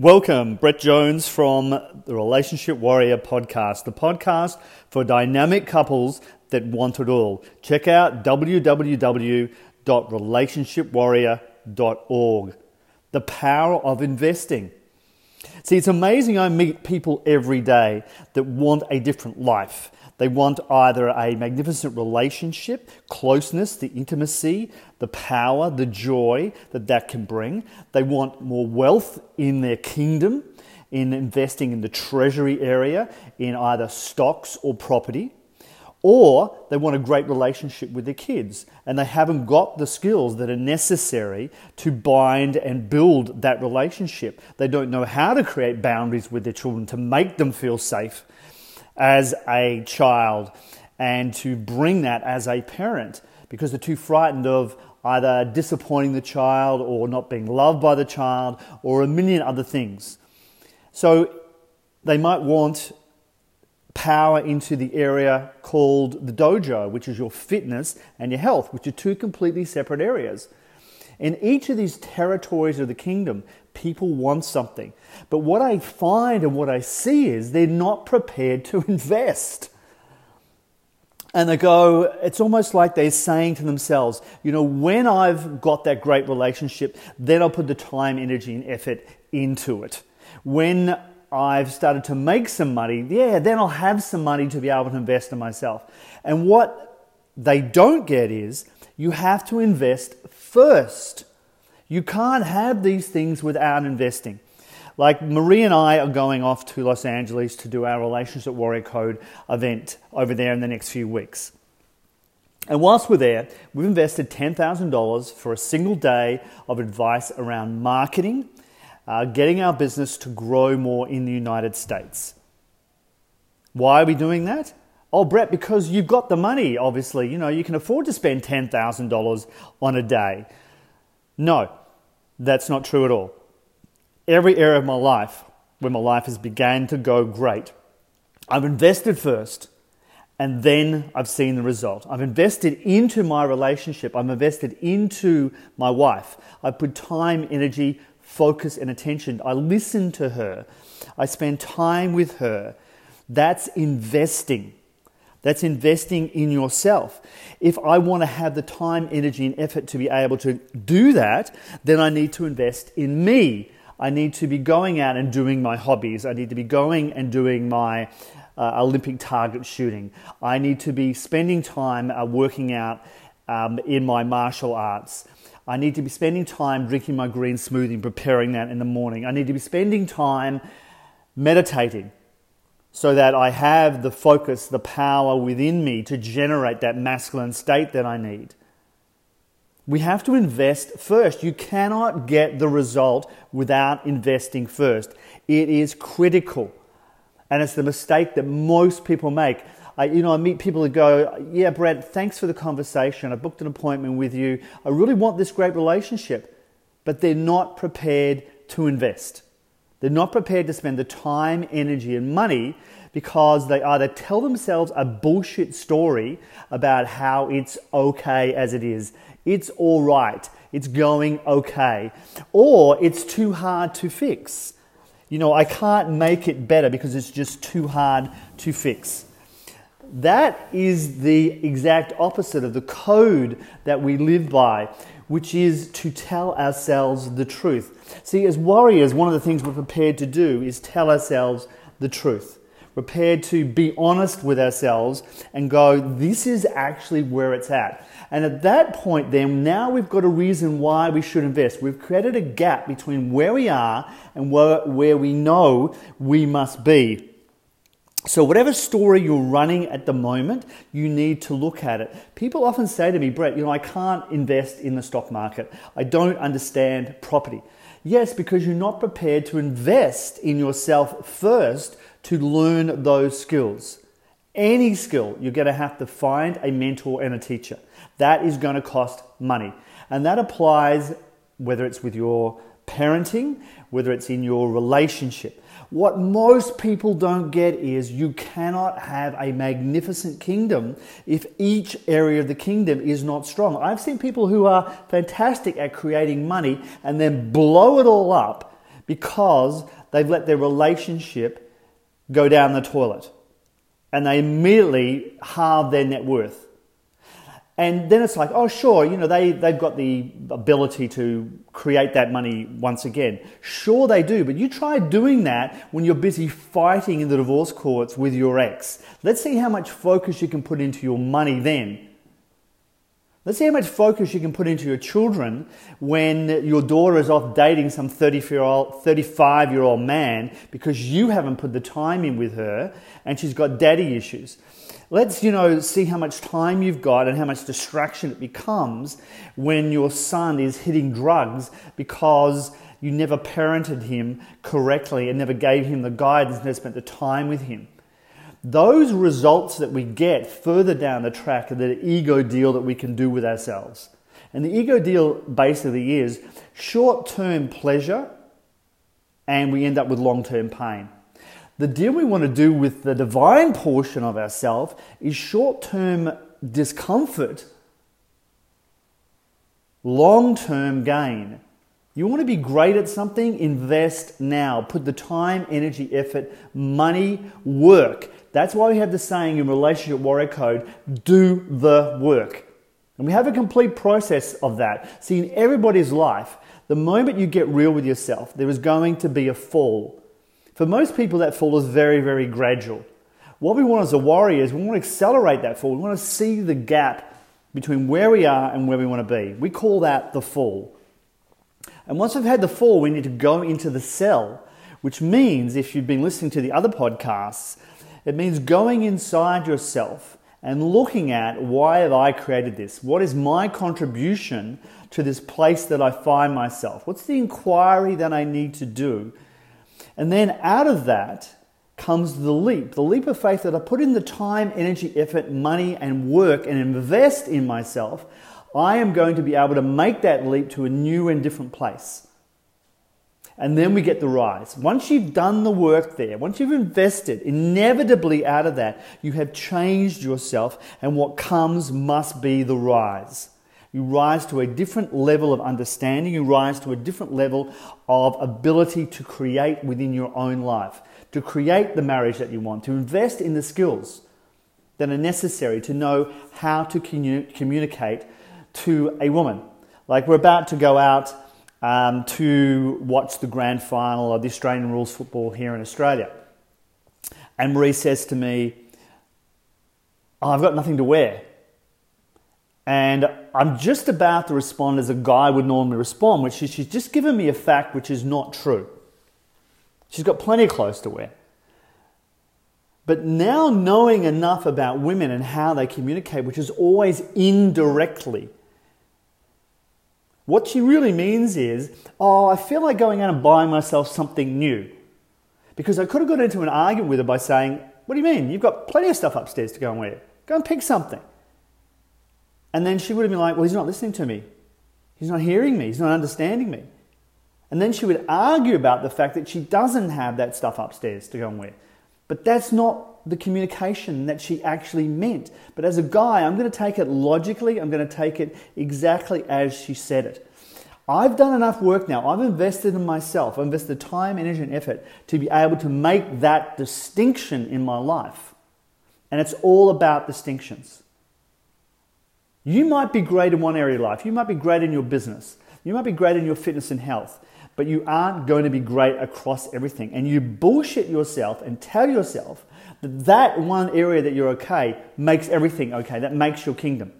Welcome, Brett Jones from the Relationship Warrior podcast, the podcast for dynamic couples that want it all. Check out www.relationshipwarrior.org. The power of investing. See, it's amazing I meet people every day that want a different life. They want either a magnificent relationship, closeness, the intimacy, the power, the joy that that can bring. They want more wealth in their kingdom, in investing in the treasury area, in either stocks or property. Or they want a great relationship with their kids and they haven't got the skills that are necessary to bind and build that relationship. They don't know how to create boundaries with their children to make them feel safe as a child and to bring that as a parent because they're too frightened of either disappointing the child or not being loved by the child or a million other things. So they might want power into the area called the dojo, which is your fitness and your health, which are two completely separate areas. In each of these territories of the kingdom, people want something. But what I find and what I see is they're not prepared to invest. And they go, it's almost like they're saying to themselves, you know, when I've got that great relationship, then I'll put the time, energy, and effort into it. When I've started to make some money, yeah, then I'll have some money to be able to invest in myself. And what they don't get is you have to invest first. You can't have these things without investing. Like Marie and I are going off to Los Angeles to do our Relationship Warrior Code event over there in the next few weeks. And whilst we're there, we've invested $10,000 for a single day of advice around marketing, uh, getting our business to grow more in the United States. Why are we doing that? Oh, Brett, because you've got the money, obviously. You know, you can afford to spend $10,000 on a day. No, that's not true at all. Every area of my life, when my life has began to go great, I've invested first and then I've seen the result. I've invested into my relationship, I've invested into my wife. I've put time, energy, focus, and attention. I listen to her, I spend time with her. That's investing. That's investing in yourself. If I want to have the time, energy, and effort to be able to do that, then I need to invest in me. I need to be going out and doing my hobbies. I need to be going and doing my uh, Olympic target shooting. I need to be spending time uh, working out um, in my martial arts. I need to be spending time drinking my green smoothie and preparing that in the morning. I need to be spending time meditating so that I have the focus, the power within me to generate that masculine state that I need. We have to invest first. You cannot get the result without investing first. It is critical. And it's the mistake that most people make. I, you know, I meet people that go, Yeah, Brett, thanks for the conversation. I booked an appointment with you. I really want this great relationship. But they're not prepared to invest. They're not prepared to spend the time, energy, and money because they either tell themselves a bullshit story about how it's okay as it is, it's all right, it's going okay, or it's too hard to fix. You know, I can't make it better because it's just too hard to fix. That is the exact opposite of the code that we live by which is to tell ourselves the truth. See, as warriors, one of the things we're prepared to do is tell ourselves the truth. Prepared to be honest with ourselves and go, this is actually where it's at. And at that point, then, now we've got a reason why we should invest. We've created a gap between where we are and where, where we know we must be. So, whatever story you're running at the moment, you need to look at it. People often say to me, Brett, you know, I can't invest in the stock market. I don't understand property. Yes, because you're not prepared to invest in yourself first to learn those skills. Any skill, you're going to have to find a mentor and a teacher. That is going to cost money. And that applies whether it's with your parenting, whether it's in your relationship. What most people don't get is you cannot have a magnificent kingdom if each area of the kingdom is not strong. I've seen people who are fantastic at creating money and then blow it all up because they've let their relationship go down the toilet and they immediately halve their net worth. And then it's like, oh, sure, you know, they, they've got the ability to create that money once again. Sure, they do, but you try doing that when you're busy fighting in the divorce courts with your ex. Let's see how much focus you can put into your money then. Let's see how much focus you can put into your children when your daughter is off dating some 35 year old man because you haven't put the time in with her and she's got daddy issues. Let's, you know, see how much time you've got and how much distraction it becomes when your son is hitting drugs because you never parented him correctly and never gave him the guidance never spent the time with him. Those results that we get further down the track are the ego deal that we can do with ourselves. And the ego deal basically is short term pleasure and we end up with long term pain. The deal we want to do with the divine portion of ourselves is short term discomfort, long term gain. You want to be great at something? Invest now. Put the time, energy, effort, money, work. That's why we have the saying in Relationship Warrior Code do the work. And we have a complete process of that. See, in everybody's life, the moment you get real with yourself, there is going to be a fall. For most people, that fall is very, very gradual. What we want as a warrior is we want to accelerate that fall. We want to see the gap between where we are and where we want to be. We call that the fall. And once we've had the fall, we need to go into the cell, which means, if you've been listening to the other podcasts, it means going inside yourself and looking at why have I created this? What is my contribution to this place that I find myself? What's the inquiry that I need to do and then out of that comes the leap, the leap of faith that I put in the time, energy, effort, money, and work and invest in myself. I am going to be able to make that leap to a new and different place. And then we get the rise. Once you've done the work there, once you've invested, inevitably out of that, you have changed yourself, and what comes must be the rise. You rise to a different level of understanding. You rise to a different level of ability to create within your own life, to create the marriage that you want, to invest in the skills that are necessary to know how to communicate to a woman. Like we're about to go out um, to watch the grand final of the Australian rules football here in Australia. And Marie says to me, oh, I've got nothing to wear. And I'm just about to respond as a guy would normally respond, which is she's just given me a fact which is not true. She's got plenty of clothes to wear. But now knowing enough about women and how they communicate, which is always indirectly, what she really means is, oh, I feel like going out and buying myself something new. Because I could have got into an argument with her by saying, What do you mean? You've got plenty of stuff upstairs to go and wear. Go and pick something. And then she would have been like, Well, he's not listening to me. He's not hearing me. He's not understanding me. And then she would argue about the fact that she doesn't have that stuff upstairs to go and wear. But that's not the communication that she actually meant. But as a guy, I'm going to take it logically, I'm going to take it exactly as she said it. I've done enough work now. I've invested in myself. I've invested time, energy, and effort to be able to make that distinction in my life. And it's all about distinctions. You might be great in one area of life. You might be great in your business. You might be great in your fitness and health, but you aren't going to be great across everything. And you bullshit yourself and tell yourself that that one area that you're okay makes everything okay. That makes your kingdom.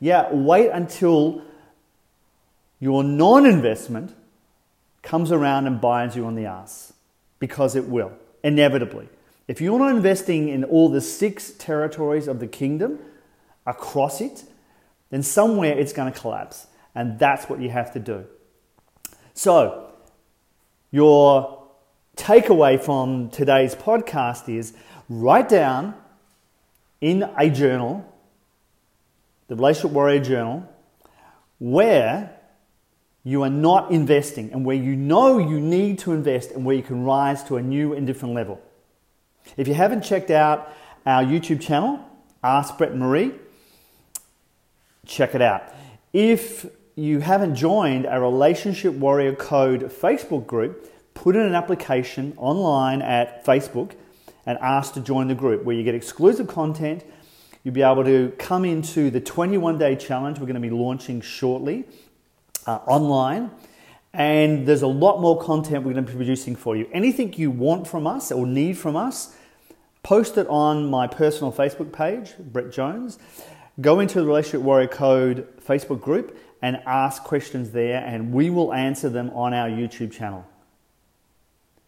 Yeah, wait until your non investment comes around and binds you on the ass because it will, inevitably. If you're not investing in all the six territories of the kingdom across it, then somewhere it's going to collapse. And that's what you have to do. So, your takeaway from today's podcast is write down in a journal, the Relationship Warrior Journal, where you are not investing and where you know you need to invest and where you can rise to a new and different level. If you haven't checked out our YouTube channel, Ask Brett Marie, check it out. If you haven't joined our Relationship Warrior Code Facebook group, put in an application online at Facebook and ask to join the group where you get exclusive content. You'll be able to come into the 21 day challenge we're going to be launching shortly uh, online. And there's a lot more content we're going to be producing for you. Anything you want from us or need from us, post it on my personal Facebook page, Brett Jones. Go into the Relationship Warrior Code Facebook group and ask questions there, and we will answer them on our YouTube channel.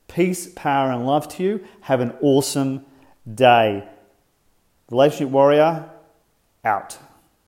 Peace, power, and love to you. Have an awesome day. Relationship Warrior, out.